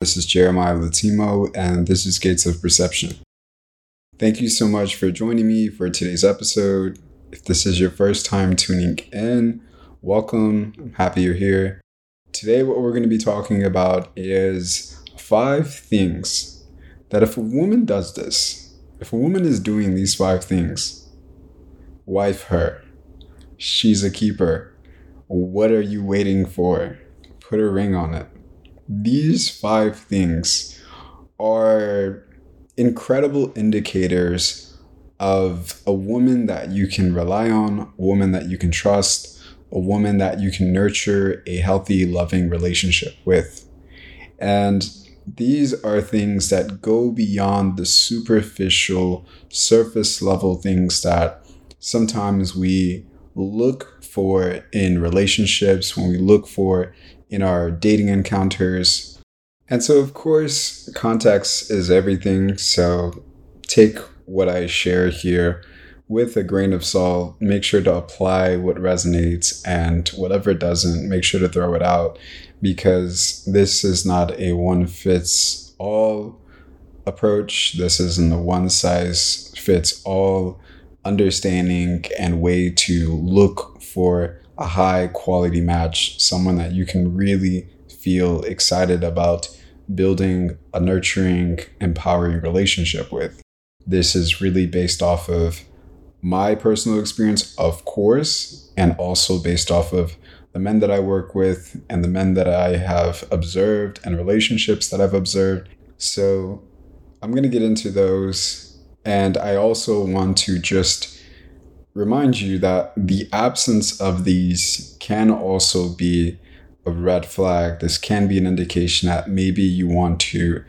This is Jeremiah Latimo, and this is Gates of Perception. Thank you so much for joining me for today's episode. If this is your first time tuning in, welcome. I'm happy you're here. Today, what we're going to be talking about is five things that if a woman does this, if a woman is doing these five things, wife her. She's a keeper. What are you waiting for? Put a ring on it. These five things are incredible indicators of a woman that you can rely on, a woman that you can trust, a woman that you can nurture a healthy, loving relationship with. And these are things that go beyond the superficial, surface level things that sometimes we look for in relationships, when we look for in our dating encounters, and so, of course, context is everything. So take what I share here with a grain of salt. Make sure to apply what resonates, and whatever doesn't, make sure to throw it out because this is not a one fits all approach. This isn't a one size fits all understanding and way to look for a high quality match, someone that you can really feel excited about building a nurturing, empowering relationship with. This is really based off of my personal experience, of course, and also based off of the men that I work with and the men that I have observed and relationships that I've observed. So I'm going to get into those. And I also want to just remind you that the absence of these can also be a red flag. This can be an indication that maybe you want to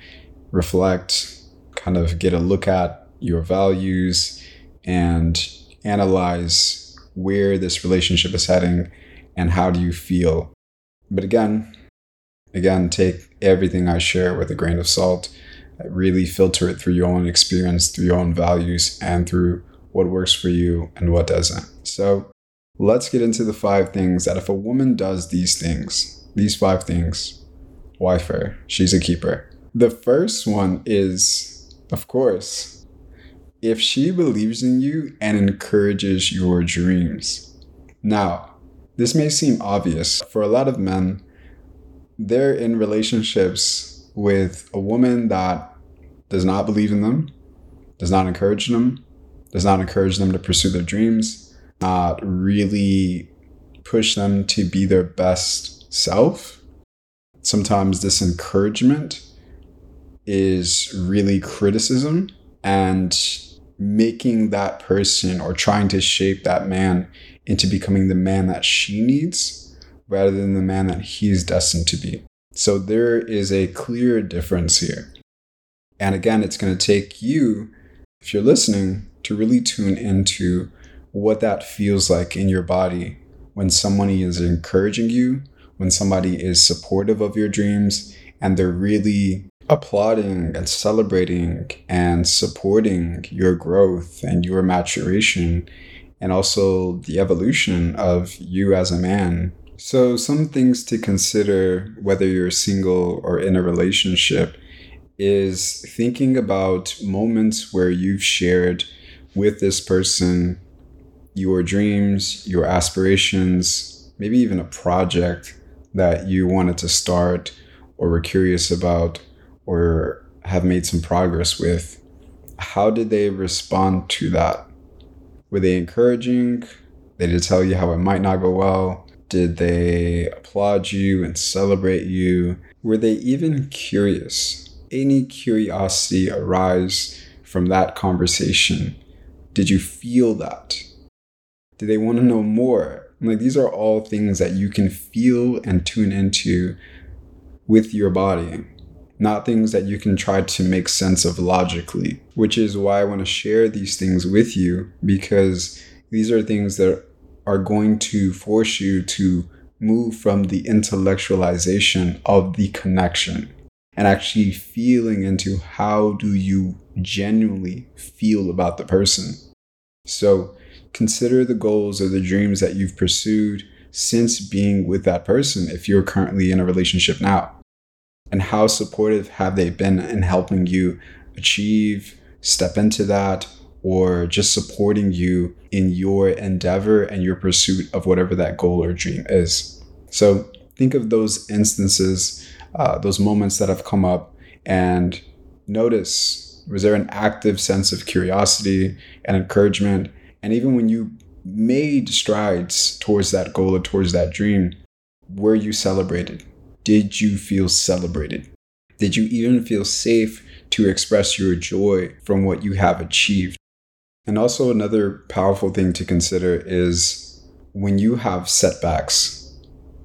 reflect, kind of get a look at your values and analyze where this relationship is heading and how do you feel. But again, again, take everything I share with a grain of salt. Really filter it through your own experience, through your own values, and through what works for you and what doesn't. So, Let's get into the five things that if a woman does these things, these five things, wife her, she's a keeper. The first one is, of course, if she believes in you and encourages your dreams. Now, this may seem obvious for a lot of men, they're in relationships with a woman that does not believe in them, does not encourage them, does not encourage them to pursue their dreams, not really push them to be their best self. Sometimes this encouragement is really criticism and making that person or trying to shape that man into becoming the man that she needs rather than the man that he's destined to be. So there is a clear difference here. And again, it's going to take you, if you're listening, to really tune into what that feels like in your body when somebody is encouraging you, when somebody is supportive of your dreams, and they're really applauding and celebrating and supporting your growth and your maturation and also the evolution of you as a man. So, some things to consider whether you're single or in a relationship is thinking about moments where you've shared with this person your dreams, your aspirations, maybe even a project that you wanted to start or were curious about or have made some progress with, how did they respond to that? Were they encouraging? Did they tell you how it might not go well? Did they applaud you and celebrate you? Were they even curious? Any curiosity arise from that conversation? Did you feel that? Do they want to know more? Like these are all things that you can feel and tune into with your body, not things that you can try to make sense of logically, which is why I want to share these things with you because these are things that are going to force you to move from the intellectualization of the connection and actually feeling into how do you genuinely feel about the person. So consider the goals or the dreams that you've pursued since being with that person if you're currently in a relationship now. And how supportive have they been in helping you achieve, step into that, or just supporting you in your endeavor and your pursuit of whatever that goal or dream is? So think of those instances, uh, those moments that have come up, and notice was there an active sense of curiosity and encouragement? And even when you made strides towards that goal or towards that dream, were you celebrated? Did you feel celebrated? Did you even feel safe to express your joy from what you have achieved? And also, another powerful thing to consider is when you have setbacks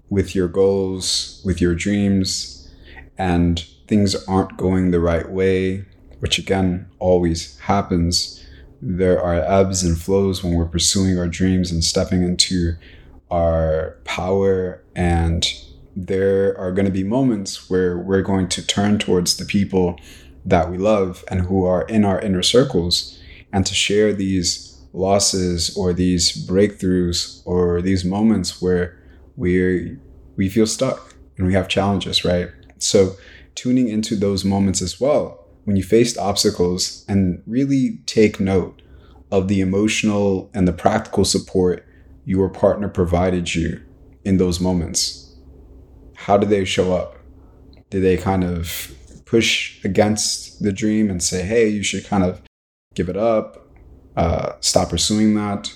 with your goals, with your dreams, and things aren't going the right way, which again always happens. There are ebbs and flows when we're pursuing our dreams and stepping into our power. And there are going to be moments where we're going to turn towards the people that we love and who are in our inner circles and to share these losses or these breakthroughs or these moments where we we feel stuck and we have challenges, right? So tuning into those moments as well when you faced obstacles and really take note of the emotional and the practical support your partner provided you in those moments. How did they show up? Did they kind of push against the dream and say, hey, you should kind of give it up, uh, stop pursuing that?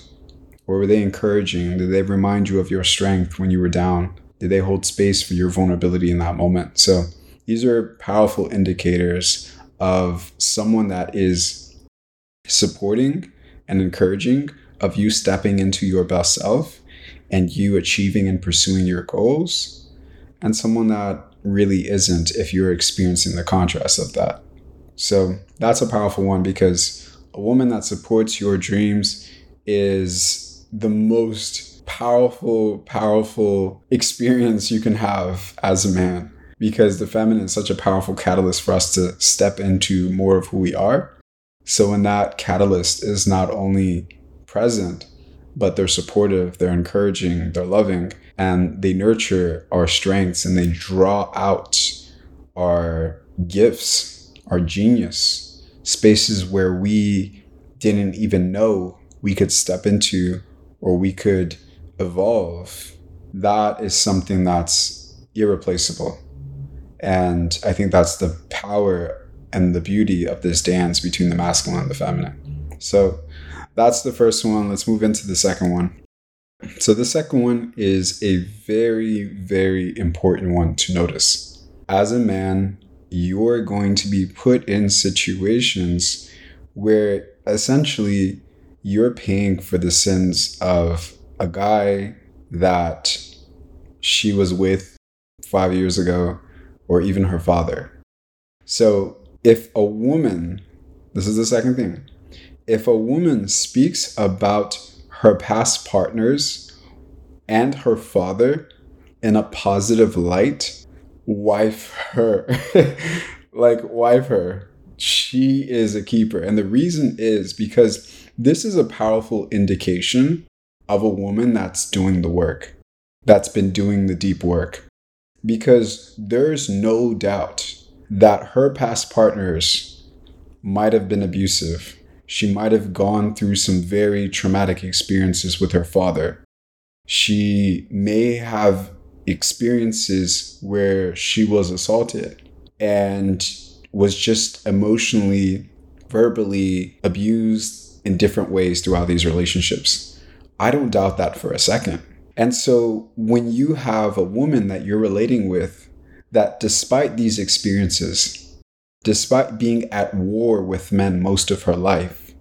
Or were they encouraging? Did they remind you of your strength when you were down? Did they hold space for your vulnerability in that moment? So these are powerful indicators of someone that is supporting and encouraging of you stepping into your best self and you achieving and pursuing your goals, and someone that really isn't if you're experiencing the contrast of that. So that's a powerful one because a woman that supports your dreams is the most powerful, powerful experience you can have as a man because the feminine is such a powerful catalyst for us to step into more of who we are. So when that catalyst is not only present, but they're supportive, they're encouraging, they're loving, and they nurture our strengths and they draw out our gifts, our genius, spaces where we didn't even know we could step into or we could evolve. That is something that's irreplaceable. And I think that's the power and the beauty of this dance between the masculine and the feminine. So that's the first one. Let's move into the second one. So the second one is a very, very important one to notice. As a man, you're going to be put in situations where essentially you're paying for the sins of a guy that she was with five years ago or even her father. So if a woman, this is the second thing, if a woman speaks about her past partners and her father in a positive light, wife her. like, wife her. She is a keeper. And the reason is because this is a powerful indication of a woman that's doing the work, that's been doing the deep work, because there's no doubt that her past partners might have been abusive. She might have gone through some very traumatic experiences with her father. She may have experiences where she was assaulted and was just emotionally, verbally abused in different ways throughout these relationships. I don't doubt that for a second. And so when you have a woman that you're relating with that despite these experiences, despite being at war with men most of her life,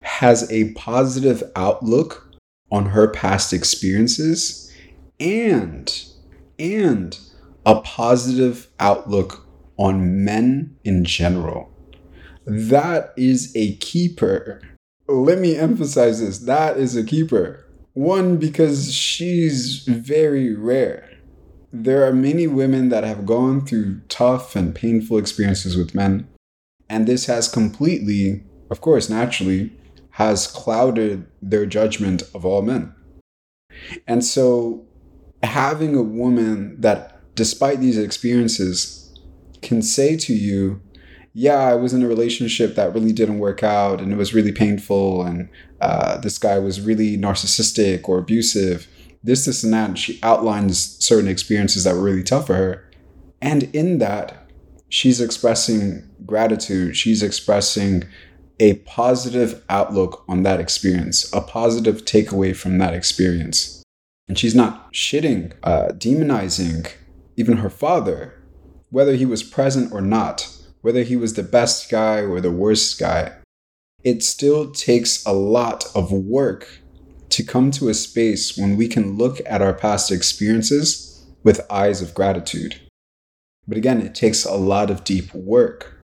has a positive outlook on her past experiences and and a positive outlook on men in general. That is a keeper. Let me emphasize this. That is a keeper. One, because she's very rare. There are many women that have gone through tough and painful experiences with men, and this has completely, of course, naturally, has clouded their judgment of all men. And so, having a woman that, despite these experiences, can say to you, yeah, I was in a relationship that really didn't work out and it was really painful, and uh, this guy was really narcissistic or abusive, this, this, and that. And she outlines certain experiences that were really tough for her. And in that, she's expressing gratitude. She's expressing a positive outlook on that experience, a positive takeaway from that experience. And she's not shitting, uh, demonizing even her father, whether he was present or not, whether he was the best guy or the worst guy. It still takes a lot of work to come to a space when we can look at our past experiences with eyes of gratitude. But again, it takes a lot of deep work.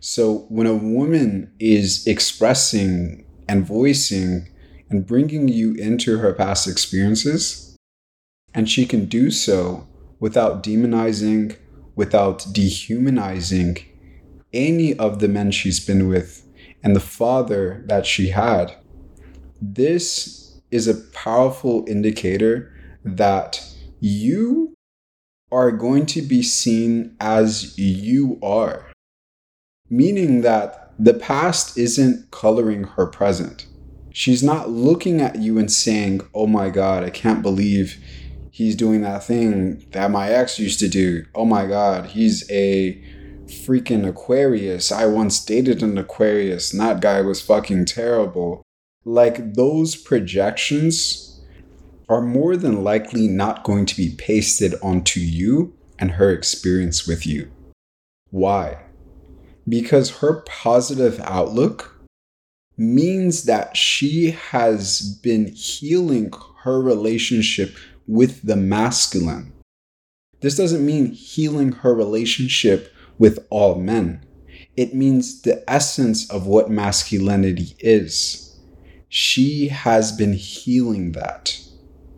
So when a woman is expressing and voicing and bringing you into her past experiences, and she can do so without demonizing, without dehumanizing any of the men she's been with and the father that she had, this is a powerful indicator that you are going to be seen as you are. Meaning that the past isn't coloring her present. She's not looking at you and saying, Oh my God, I can't believe he's doing that thing that my ex used to do. Oh my God, he's a freaking Aquarius. I once dated an Aquarius and that guy was fucking terrible like those projections are more than likely not going to be pasted onto you and her experience with you. Why? Because her positive outlook means that she has been healing her relationship with the masculine. This doesn't mean healing her relationship with all men. It means the essence of what masculinity is she has been healing that.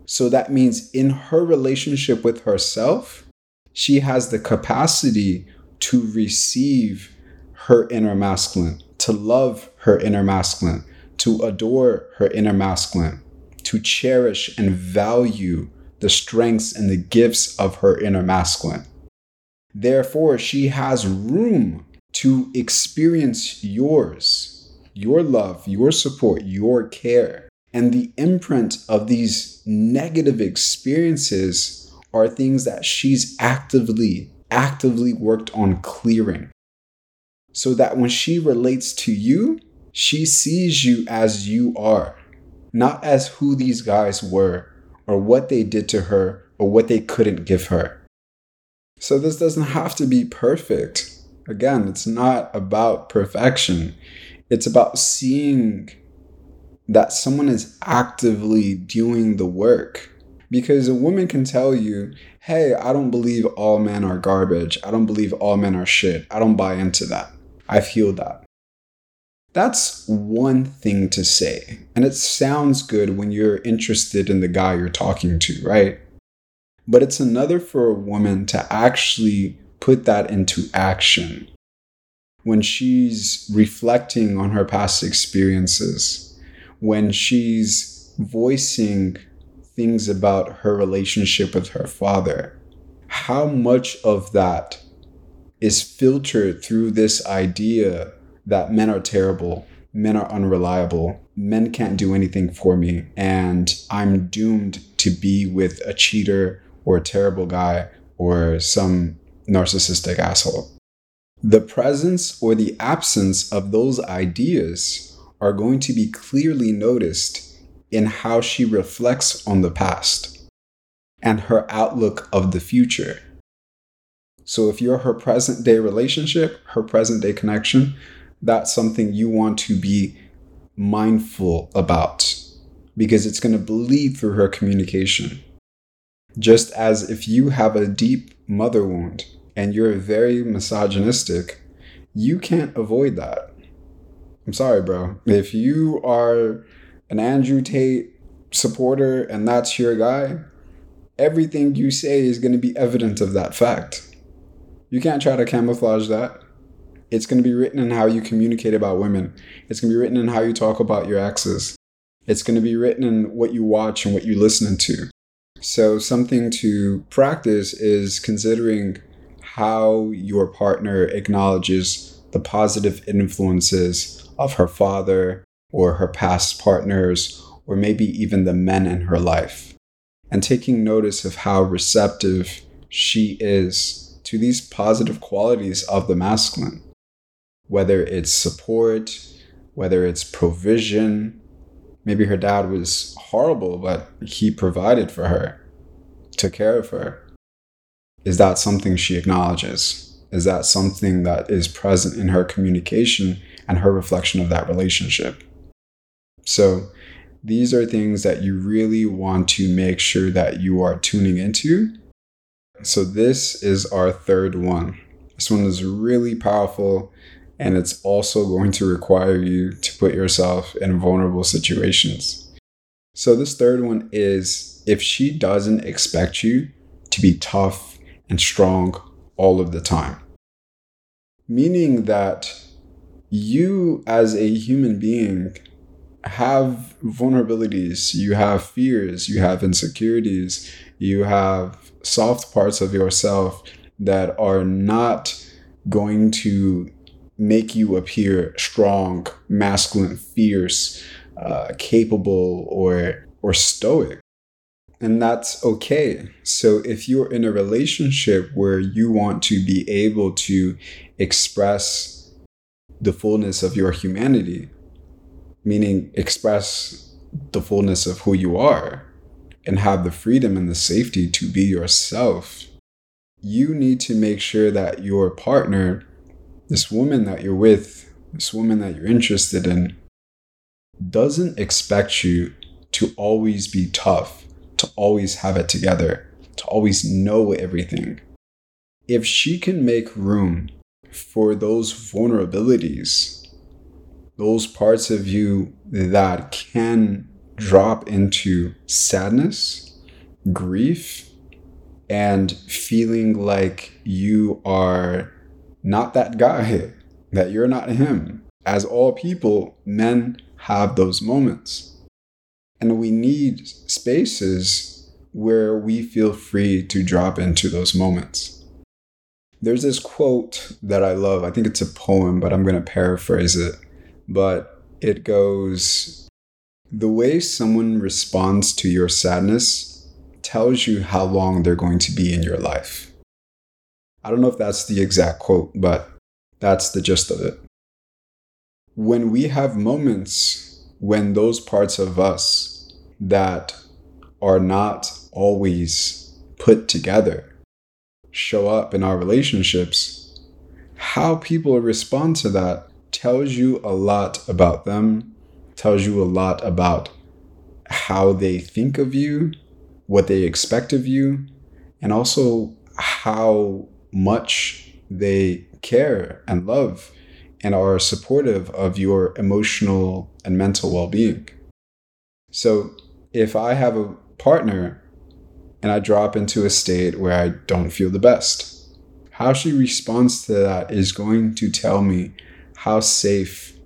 So that means in her relationship with herself, she has the capacity to receive her inner masculine, to love her inner masculine, to adore her inner masculine, to cherish and value the strengths and the gifts of her inner masculine. Therefore, she has room to experience yours your love, your support, your care. And the imprint of these negative experiences are things that she's actively, actively worked on clearing. So that when she relates to you, she sees you as you are, not as who these guys were or what they did to her or what they couldn't give her. So this doesn't have to be perfect. Again, it's not about perfection. It's about seeing that someone is actively doing the work. Because a woman can tell you, hey, I don't believe all men are garbage. I don't believe all men are shit. I don't buy into that. I've healed that. That's one thing to say. And it sounds good when you're interested in the guy you're talking to, right? But it's another for a woman to actually put that into action when she's reflecting on her past experiences, when she's voicing things about her relationship with her father, how much of that is filtered through this idea that men are terrible, men are unreliable, men can't do anything for me, and I'm doomed to be with a cheater or a terrible guy or some narcissistic asshole. The presence or the absence of those ideas are going to be clearly noticed in how she reflects on the past and her outlook of the future. So, if you're her present day relationship, her present day connection, that's something you want to be mindful about because it's going to bleed through her communication. Just as if you have a deep mother wound and you're very misogynistic, you can't avoid that. I'm sorry, bro. If you are an Andrew Tate supporter and that's your guy, everything you say is going to be evident of that fact. You can't try to camouflage that. It's going to be written in how you communicate about women. It's going to be written in how you talk about your exes. It's going to be written in what you watch and what you listen to. So, something to practice is considering how your partner acknowledges the positive influences of her father or her past partners, or maybe even the men in her life, and taking notice of how receptive she is to these positive qualities of the masculine, whether it's support, whether it's provision. Maybe her dad was horrible, but he provided for her, took care of her. Is that something she acknowledges? Is that something that is present in her communication and her reflection of that relationship? So, these are things that you really want to make sure that you are tuning into. So, this is our third one. This one is really powerful, and it's also going to require you to put yourself in vulnerable situations. So, this third one is if she doesn't expect you to be tough and strong all of the time. Meaning that you, as a human being, have vulnerabilities, you have fears, you have insecurities, you have soft parts of yourself that are not going to make you appear strong, masculine, fierce, uh, capable, or or stoic and that's okay. So if you're in a relationship where you want to be able to express the fullness of your humanity, meaning express the fullness of who you are and have the freedom and the safety to be yourself, you need to make sure that your partner, this woman that you're with, this woman that you're interested in, doesn't expect you to always be tough to always have it together, to always know everything. If she can make room for those vulnerabilities, those parts of you that can drop into sadness, grief, and feeling like you are not that guy, that you're not him. As all people, men have those moments. And we need spaces where we feel free to drop into those moments. There's this quote that I love. I think it's a poem, but I'm going to paraphrase it. But it goes The way someone responds to your sadness tells you how long they're going to be in your life. I don't know if that's the exact quote, but that's the gist of it. When we have moments when those parts of us that are not always put together show up in our relationships, how people respond to that tells you a lot about them, tells you a lot about how they think of you, what they expect of you, and also how much they care and love and are supportive of your emotional and mental well being. So, if I have a partner and I drop into a state where I don't feel the best, how she responds to that is going to tell me how safe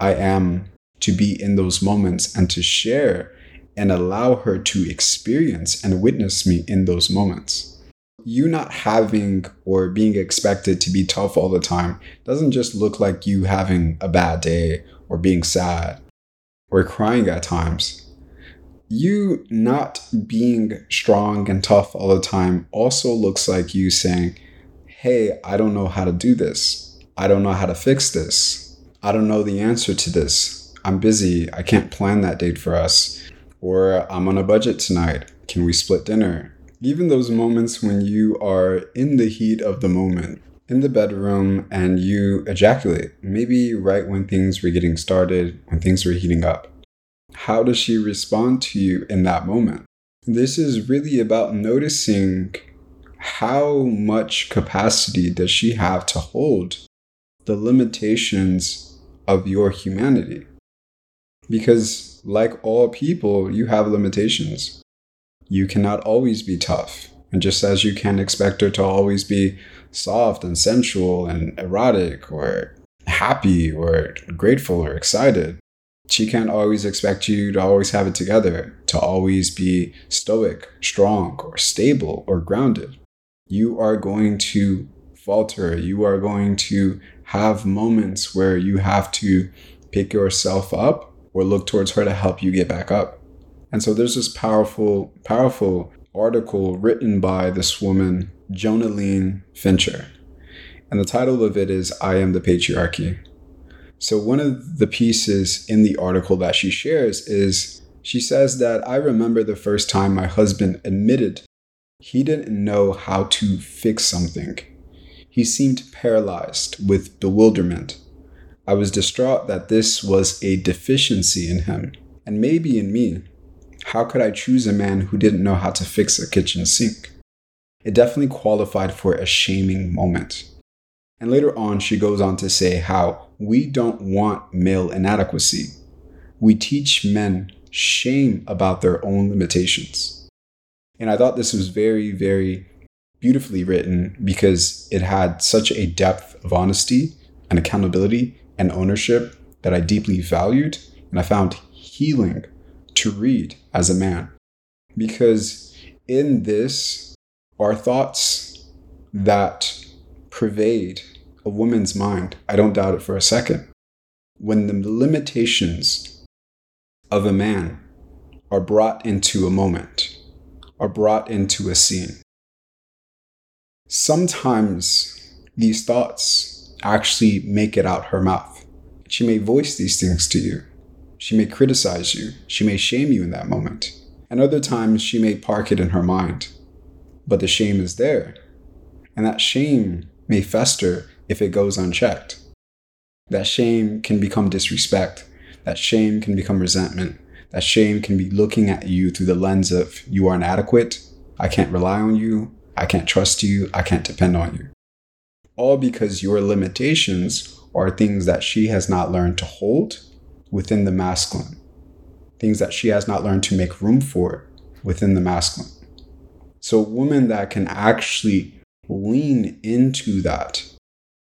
I am to be in those moments and to share and allow her to experience and witness me in those moments you not having or being expected to be tough all the time doesn't just look like you having a bad day or being sad or crying at times. You not being strong and tough all the time also looks like you saying, Hey, I don't know how to do this. I don't know how to fix this. I don't know the answer to this. I'm busy. I can't plan that date for us. Or I'm on a budget tonight. Can we split dinner? Even those moments when you are in the heat of the moment in the bedroom and you ejaculate, maybe right when things were getting started, when things were heating up. How does she respond to you in that moment? This is really about noticing how much capacity does she have to hold the limitations of your humanity. Because, like all people, you have limitations you cannot always be tough. And just as you can't expect her to always be soft and sensual and erotic or happy or grateful or excited, she can't always expect you to always have it together, to always be stoic, strong, or stable or grounded. you are going to falter. You are going to have moments where you have to pick yourself up or look towards her to help you get back up. And so there's this powerful, powerful article written by this woman, Jonaline Fincher. And the title of it is I Am the Patriarchy. So, one of the pieces in the article that she shares is she says that I remember the first time my husband admitted he didn't know how to fix something. He seemed paralyzed with bewilderment. I was distraught that this was a deficiency in him, and maybe in me. How could I choose a man who didn't know how to fix a kitchen sink? It definitely qualified for a shaming moment. And later on, she goes on to say how we don't want male inadequacy. We teach men shame about their own limitations. And I thought this was very, very beautifully written because it had such a depth of honesty and accountability and ownership that I deeply valued and I found healing to read as a man. Because in this are thoughts that pervade a woman's mind. I don't doubt it for a second. When the limitations of a man are brought into a moment, are brought into a scene. Sometimes these thoughts actually make it out her mouth. She may voice these things to you. She may criticize you. She may shame you in that moment. And other times she may park it in her mind. But the shame is there. And that shame may fester if it goes unchecked. That shame can become disrespect. That shame can become resentment. That shame can be looking at you through the lens of you are inadequate, I can't rely on you, I can't trust you, I can't depend on you. All because your limitations are things that she has not learned to hold within the masculine, things that she has not learned to make room for within the masculine. So, a woman that can actually lean into that,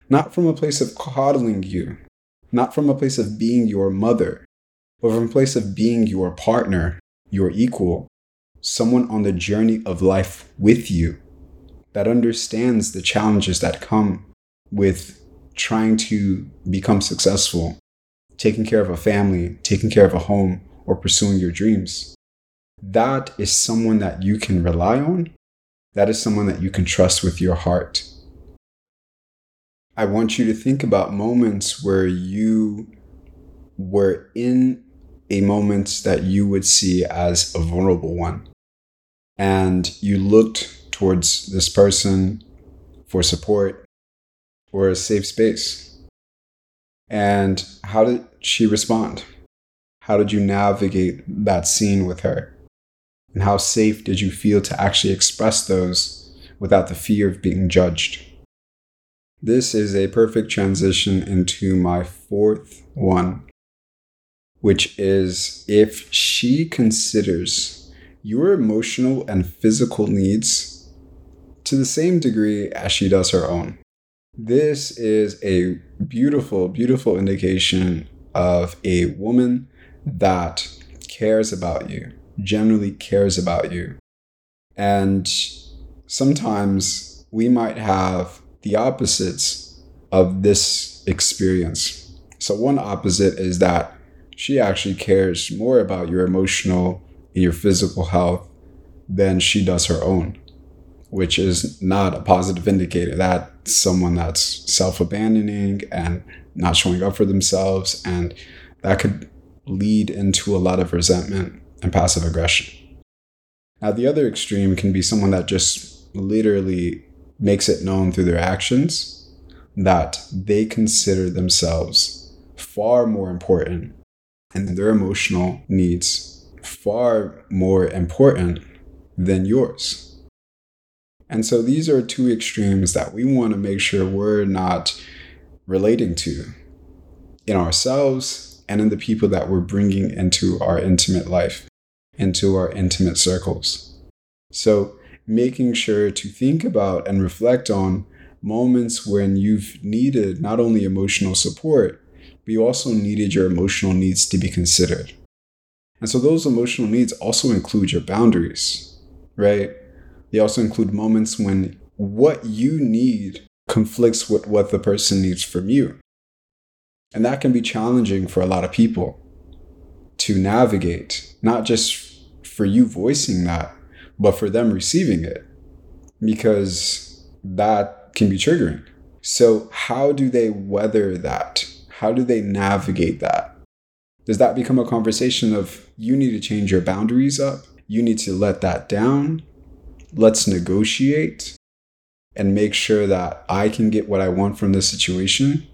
not from a place of coddling you, not from a place of being your mother, but from a place of being your partner, your equal, someone on the journey of life with you that understands the challenges that come with trying to become successful, taking care of a family, taking care of a home, or pursuing your dreams. That is someone that you can rely on. That is someone that you can trust with your heart. I want you to think about moments where you were in a moment that you would see as a vulnerable one. And you looked towards this person for support or a safe space. And how did she respond? How did you navigate that scene with her? And how safe did you feel to actually express those without the fear of being judged? This is a perfect transition into my fourth one which is if she considers your emotional and physical needs to the same degree as she does her own. This is a beautiful, beautiful indication of a woman that cares about you, generally cares about you. And sometimes we might have the opposites of this experience. So, one opposite is that she actually cares more about your emotional and your physical health than she does her own, which is not a positive indicator. That's someone that's self abandoning and not showing up for themselves. And that could lead into a lot of resentment and passive aggression. Now, the other extreme can be someone that just literally makes it known through their actions that they consider themselves far more important and their emotional needs far more important than yours. And so these are two extremes that we want to make sure we're not relating to in ourselves and in the people that we're bringing into our intimate life, into our intimate circles. So making sure to think about and reflect on moments when you've needed not only emotional support, but you also needed your emotional needs to be considered. And so those emotional needs also include your boundaries, right? They also include moments when what you need conflicts with what the person needs from you. And that can be challenging for a lot of people to navigate, not just for you voicing that, but for them receiving it, because that can be triggering. So, how do they weather that? How do they navigate that? Does that become a conversation of you need to change your boundaries up? You need to let that down? Let's negotiate and make sure that I can get what I want from this situation?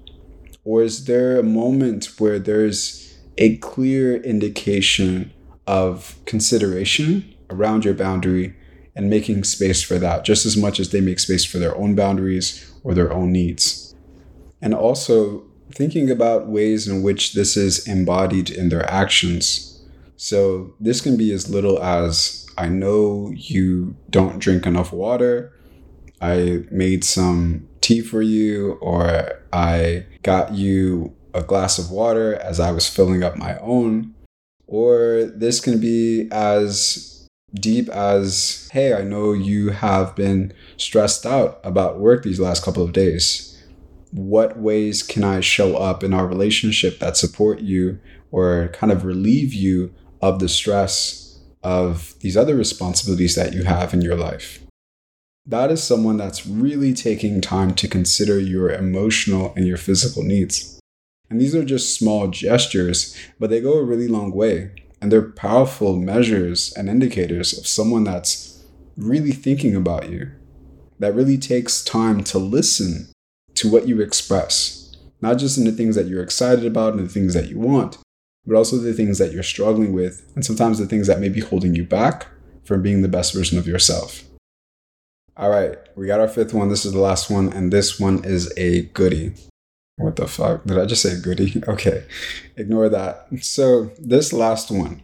Or is there a moment where there's a clear indication of consideration around your boundary and making space for that just as much as they make space for their own boundaries or their own needs? And also thinking about ways in which this is embodied in their actions. So this can be as little as I know you don't drink enough water I made some tea for you, or I got you a glass of water as I was filling up my own. Or this can be as deep as, hey, I know you have been stressed out about work these last couple of days. What ways can I show up in our relationship that support you or kind of relieve you of the stress of these other responsibilities that you have in your life? that is someone that's really taking time to consider your emotional and your physical needs. And these are just small gestures, but they go a really long way. And they're powerful measures and indicators of someone that's really thinking about you, that really takes time to listen to what you express, not just in the things that you're excited about and the things that you want, but also the things that you're struggling with, and sometimes the things that may be holding you back from being the best version of yourself. All right, we got our fifth one. This is the last one, and this one is a goodie. What the fuck? Did I just say goodie? Okay, ignore that. So, this last one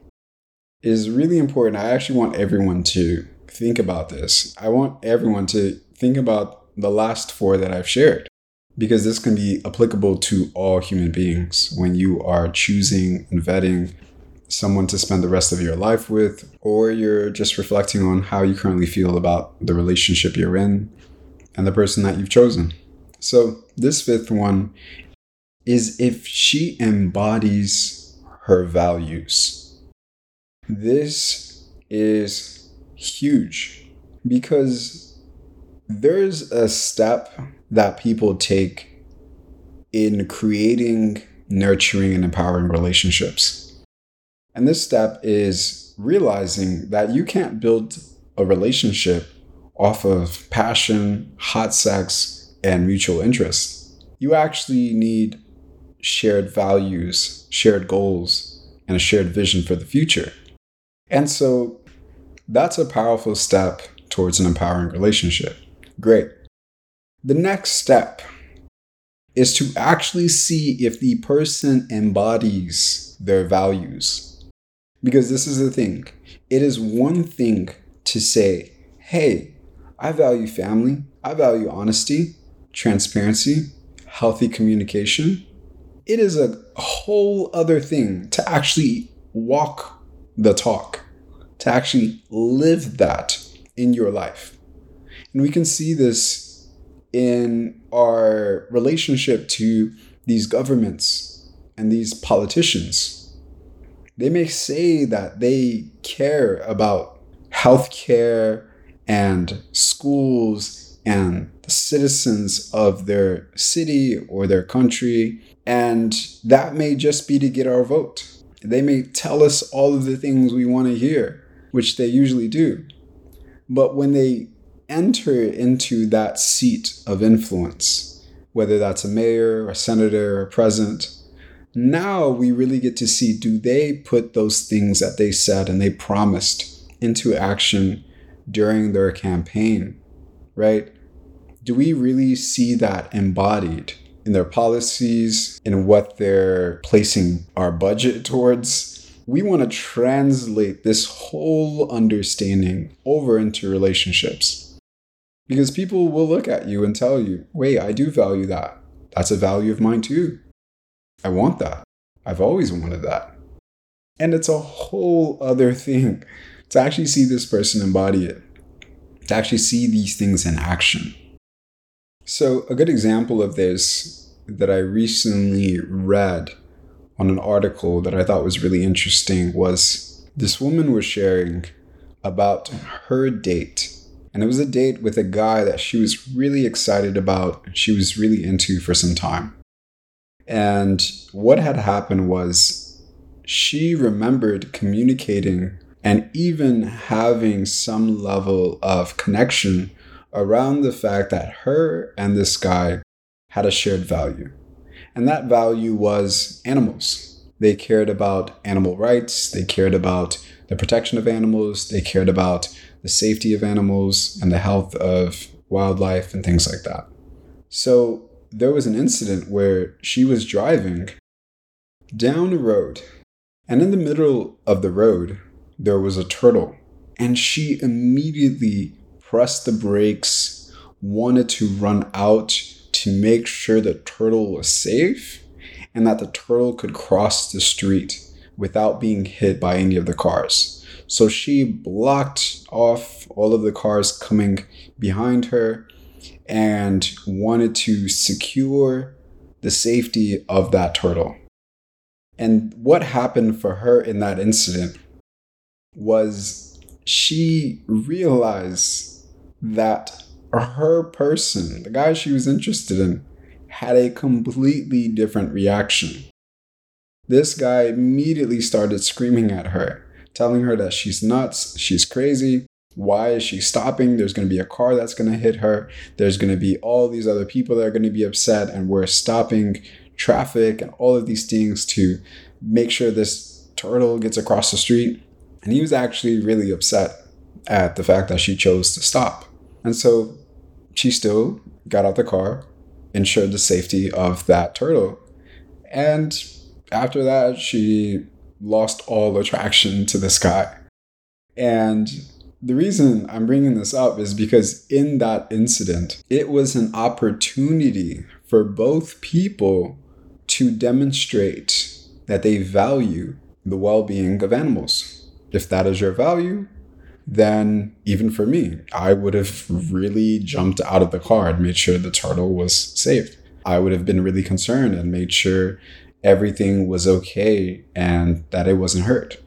is really important. I actually want everyone to think about this. I want everyone to think about the last four that I've shared because this can be applicable to all human beings when you are choosing and vetting someone to spend the rest of your life with, or you're just reflecting on how you currently feel about the relationship you're in and the person that you've chosen. So, this fifth one is if she embodies her values. This is huge because there's a step that people take in creating, nurturing, and empowering relationships and this step is realizing that you can't build a relationship off of passion, hot sex, and mutual interest. You actually need shared values, shared goals, and a shared vision for the future. And so that's a powerful step towards an empowering relationship. Great. The next step is to actually see if the person embodies their values. Because this is the thing it is one thing to say, hey, I value family, I value honesty, transparency, healthy communication. It is a whole other thing to actually walk the talk, to actually live that in your life. And we can see this in our relationship to these governments and these politicians they may say that they care about healthcare and schools and the citizens of their city or their country. And that may just be to get our vote. They may tell us all of the things we want to hear, which they usually do. But when they enter into that seat of influence, whether that's a mayor, a senator, or a president, now we really get to see do they put those things that they said and they promised into action during their campaign, right? Do we really see that embodied in their policies, in what they're placing our budget towards? We want to translate this whole understanding over into relationships. Because people will look at you and tell you, wait, I do value that. That's a value of mine too. I want that. I've always wanted that. And it's a whole other thing to actually see this person embody it. to actually see these things in action. So, a good example of this that I recently read on an article that I thought was really interesting was this woman was sharing about her date. And it was a date with a guy that she was really excited about, she was really into for some time. And what had happened was she remembered communicating and even having some level of connection around the fact that her and this guy had a shared value. And that value was animals. They cared about animal rights, they cared about the protection of animals, they cared about the safety of animals and the health of wildlife and things like that. So there was an incident where she was driving down a road, and in the middle of the road, there was a turtle, and she immediately pressed the brakes, wanted to run out to make sure the turtle was safe and that the turtle could cross the street without being hit by any of the cars. So she blocked off all of the cars coming behind her and wanted to secure the safety of that turtle. And what happened for her in that incident was she realized that her person, the guy she was interested in, had a completely different reaction. This guy immediately started screaming at her, telling her that she's nuts, she's crazy. Why is she stopping? There's going to be a car that's going to hit her. There's going to be all these other people that are going to be upset, and we're stopping traffic and all of these things to make sure this turtle gets across the street. And he was actually really upset at the fact that she chose to stop. And so she still got out the car, ensured the safety of that turtle. And after that, she lost all attraction to this guy. And the reason I'm bringing this up is because in that incident, it was an opportunity for both people to demonstrate that they value the well being of animals. If that is your value, then even for me, I would have really jumped out of the car and made sure the turtle was safe. I would have been really concerned and made sure everything was okay and that it wasn't hurt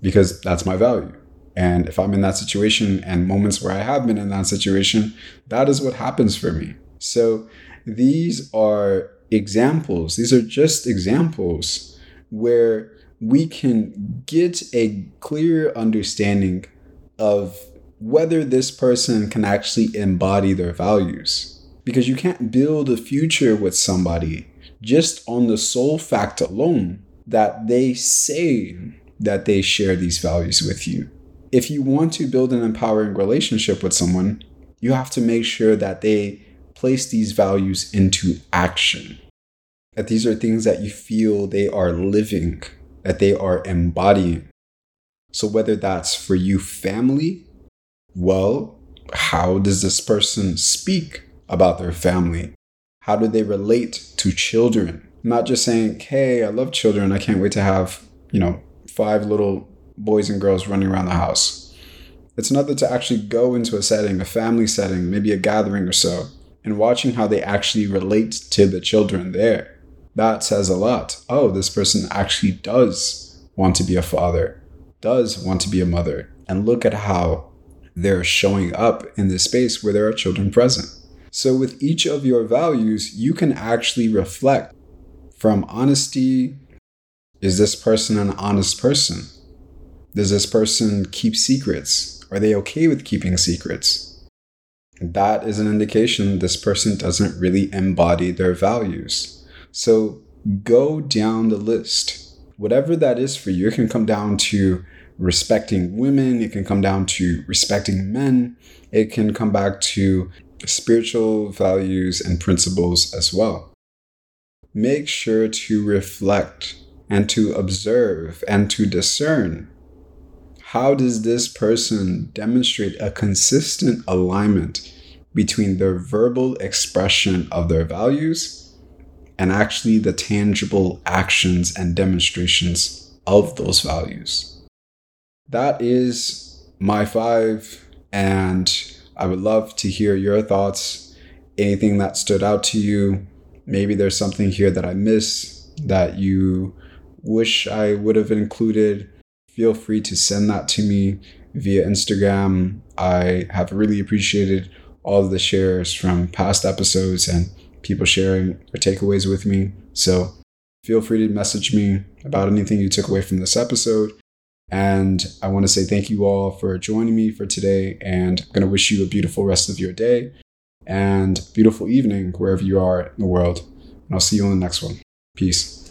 because that's my value. And if I'm in that situation and moments where I have been in that situation, that is what happens for me. So these are examples, these are just examples where we can get a clear understanding of whether this person can actually embody their values. Because you can't build a future with somebody just on the sole fact alone that they say that they share these values with you. If you want to build an empowering relationship with someone, you have to make sure that they place these values into action. That these are things that you feel they are living, that they are embodying. So, whether that's for you, family, well, how does this person speak about their family? How do they relate to children? Not just saying, hey, I love children. I can't wait to have, you know, five little boys and girls running around the house. It's another to actually go into a setting, a family setting, maybe a gathering or so, and watching how they actually relate to the children there. That says a lot. Oh, this person actually does want to be a father does want to be a mother and look at how they're showing up in this space where there are children present. So, with each of your values, you can actually reflect from honesty is this person an honest person? Does this person keep secrets? Are they okay with keeping secrets? That is an indication this person doesn't really embody their values. So, go down the list. Whatever that is for you, it can come down to respecting women, it can come down to respecting men, it can come back to spiritual values and principles as well. Make sure to reflect and to observe and to discern. How does this person demonstrate a consistent alignment between their verbal expression of their values and actually the tangible actions and demonstrations of those values? that is my five. And I would love to hear your thoughts, anything that stood out to you. Maybe there's something here that I missed that you wish I would have included. Feel free to send that to me via Instagram. I have really appreciated all of the shares from past episodes and people sharing their takeaways with me. So feel free to message me about anything you took away from this episode. And I want to say thank you all for joining me for today. And I'm going to wish you a beautiful rest of your day and beautiful evening wherever you are in the world. And I'll see you on the next one. Peace.